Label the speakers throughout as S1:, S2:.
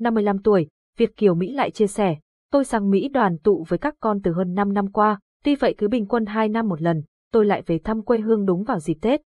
S1: 55 tuổi, Việt Kiều Mỹ lại chia sẻ, tôi sang Mỹ đoàn tụ với các con từ hơn 5 năm qua, tuy vậy cứ bình quân 2 năm một lần, tôi lại về thăm quê hương đúng vào dịp Tết.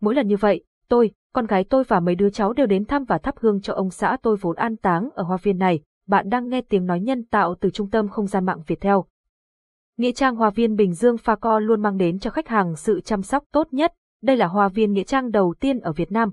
S1: Mỗi lần như vậy, tôi, con gái tôi và mấy đứa cháu đều đến thăm và thắp hương cho ông xã tôi vốn an táng ở hoa viên này. Bạn đang nghe tiếng nói nhân tạo từ trung tâm không gian mạng Việt Theo. Nghĩa trang Hoa viên Bình Dương Pha Co luôn mang đến cho khách hàng sự chăm sóc tốt nhất. Đây là hoa viên nghĩa trang đầu tiên ở Việt Nam,